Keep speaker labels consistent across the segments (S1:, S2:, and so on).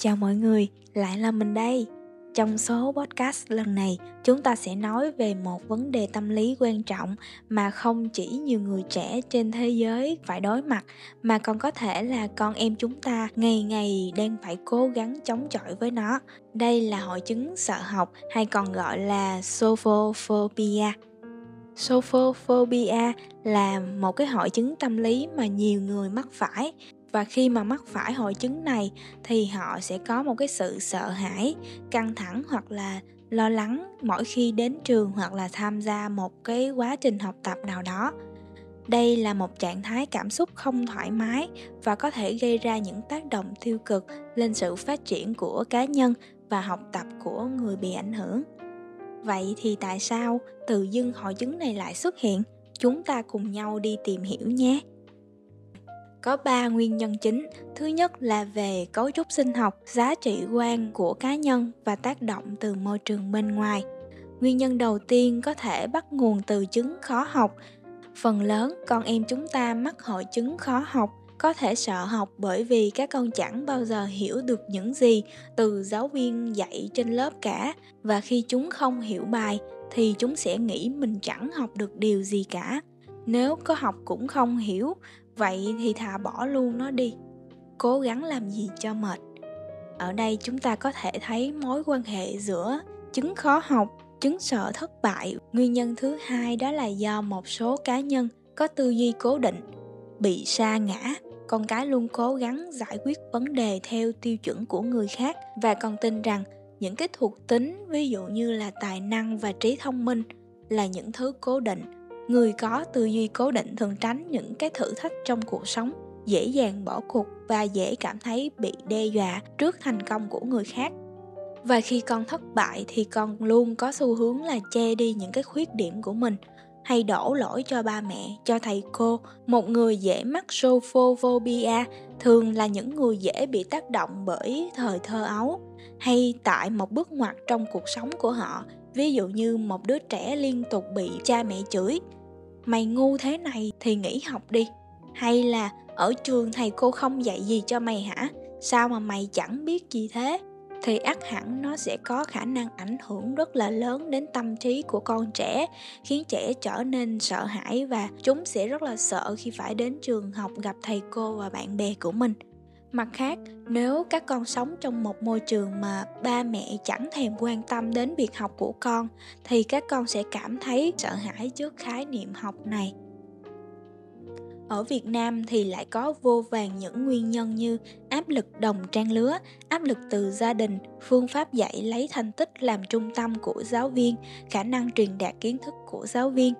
S1: Chào mọi người, lại là mình đây. Trong số podcast lần này, chúng ta sẽ nói về một vấn đề tâm lý quan trọng mà không chỉ nhiều người trẻ trên thế giới phải đối mặt mà còn có thể là con em chúng ta ngày ngày đang phải cố gắng chống chọi với nó. Đây là hội chứng sợ học hay còn gọi là sophophobia. Sophophobia là một cái hội chứng tâm lý mà nhiều người mắc phải và khi mà mắc phải hội chứng này thì họ sẽ có một cái sự sợ hãi, căng thẳng hoặc là lo lắng mỗi khi đến trường hoặc là tham gia một cái quá trình học tập nào đó. Đây là một trạng thái cảm xúc không thoải mái và có thể gây ra những tác động tiêu cực lên sự phát triển của cá nhân và học tập của người bị ảnh hưởng. Vậy thì tại sao tự dưng hội chứng này lại xuất hiện? Chúng ta cùng nhau đi tìm hiểu nhé có ba nguyên nhân chính. Thứ nhất là về cấu trúc sinh học, giá trị quan của cá nhân và tác động từ môi trường bên ngoài. Nguyên nhân đầu tiên có thể bắt nguồn từ chứng khó học. Phần lớn con em chúng ta mắc hội chứng khó học, có thể sợ học bởi vì các con chẳng bao giờ hiểu được những gì từ giáo viên dạy trên lớp cả. Và khi chúng không hiểu bài, thì chúng sẽ nghĩ mình chẳng học được điều gì cả. Nếu có học cũng không hiểu vậy thì thà bỏ luôn nó đi. Cố gắng làm gì cho mệt. Ở đây chúng ta có thể thấy mối quan hệ giữa chứng khó học, chứng sợ thất bại. Nguyên nhân thứ hai đó là do một số cá nhân có tư duy cố định, bị sa ngã. Con cái luôn cố gắng giải quyết vấn đề theo tiêu chuẩn của người khác và còn tin rằng những cái thuộc tính, ví dụ như là tài năng và trí thông minh, là những thứ cố định người có tư duy cố định thường tránh những cái thử thách trong cuộc sống, dễ dàng bỏ cuộc và dễ cảm thấy bị đe dọa trước thành công của người khác. Và khi con thất bại thì con luôn có xu hướng là che đi những cái khuyết điểm của mình, hay đổ lỗi cho ba mẹ, cho thầy cô. Một người dễ mắc sophophobia thường là những người dễ bị tác động bởi thời thơ ấu hay tại một bước ngoặt trong cuộc sống của họ. Ví dụ như một đứa trẻ liên tục bị cha mẹ chửi mày ngu thế này thì nghỉ học đi. Hay là ở trường thầy cô không dạy gì cho mày hả? Sao mà mày chẳng biết gì thế? Thì ắt hẳn nó sẽ có khả năng ảnh hưởng rất là lớn đến tâm trí của con trẻ, khiến trẻ trở nên sợ hãi và chúng sẽ rất là sợ khi phải đến trường học gặp thầy cô và bạn bè của mình mặt khác nếu các con sống trong một môi trường mà ba mẹ chẳng thèm quan tâm đến việc học của con thì các con sẽ cảm thấy sợ hãi trước khái niệm học này ở Việt Nam thì lại có vô vàng những nguyên nhân như áp lực đồng trang lứa, áp lực từ gia đình, phương pháp dạy lấy thành tích làm trung tâm của giáo viên, khả năng truyền đạt kiến thức của giáo viên.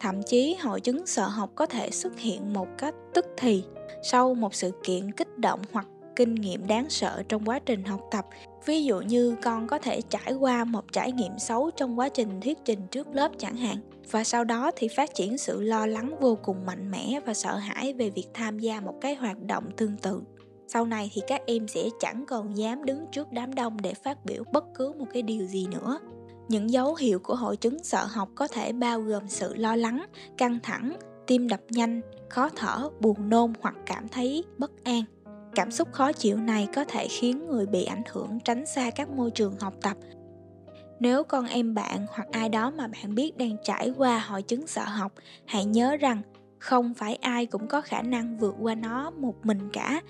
S1: Thậm chí hội chứng sợ học có thể xuất hiện một cách tức thì sau một sự kiện kích động hoặc kinh nghiệm đáng sợ trong quá trình học tập. Ví dụ như con có thể trải qua một trải nghiệm xấu trong quá trình thuyết trình trước lớp chẳng hạn, và sau đó thì phát triển sự lo lắng vô cùng mạnh mẽ và sợ hãi về việc tham gia một cái hoạt động tương tự. Sau này thì các em sẽ chẳng còn dám đứng trước đám đông để phát biểu bất cứ một cái điều gì nữa. Những dấu hiệu của hội chứng sợ học có thể bao gồm sự lo lắng, căng thẳng tim đập nhanh, khó thở, buồn nôn hoặc cảm thấy bất an. Cảm xúc khó chịu này có thể khiến người bị ảnh hưởng tránh xa các môi trường học tập. Nếu con em bạn hoặc ai đó mà bạn biết đang trải qua hội chứng sợ học, hãy nhớ rằng không phải ai cũng có khả năng vượt qua nó một mình cả.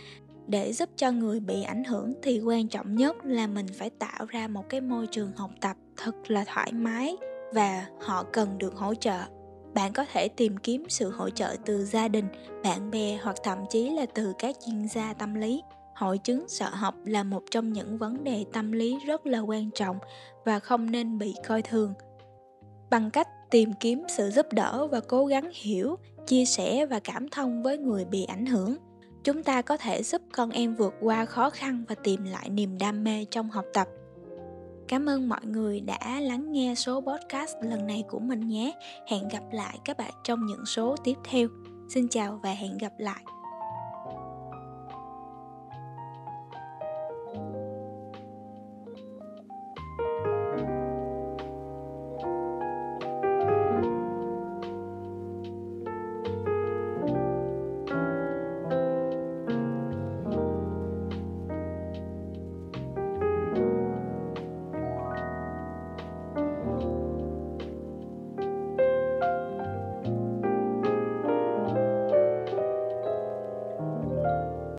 S1: Để giúp cho người bị ảnh hưởng thì quan trọng nhất là mình phải tạo ra một cái môi trường học tập thật là thoải mái và họ cần được hỗ trợ bạn có thể tìm kiếm sự hỗ trợ từ gia đình, bạn bè hoặc thậm chí là từ các chuyên gia tâm lý. Hội chứng sợ học là một trong những vấn đề tâm lý rất là quan trọng và không nên bị coi thường. Bằng cách tìm kiếm sự giúp đỡ và cố gắng hiểu, chia sẻ và cảm thông với người bị ảnh hưởng. Chúng ta có thể giúp con em vượt qua khó khăn và tìm lại niềm đam mê trong học tập. Cảm ơn mọi người đã lắng nghe số podcast lần này của mình nhé. Hẹn gặp lại các bạn trong những số tiếp theo. Xin chào và hẹn gặp lại.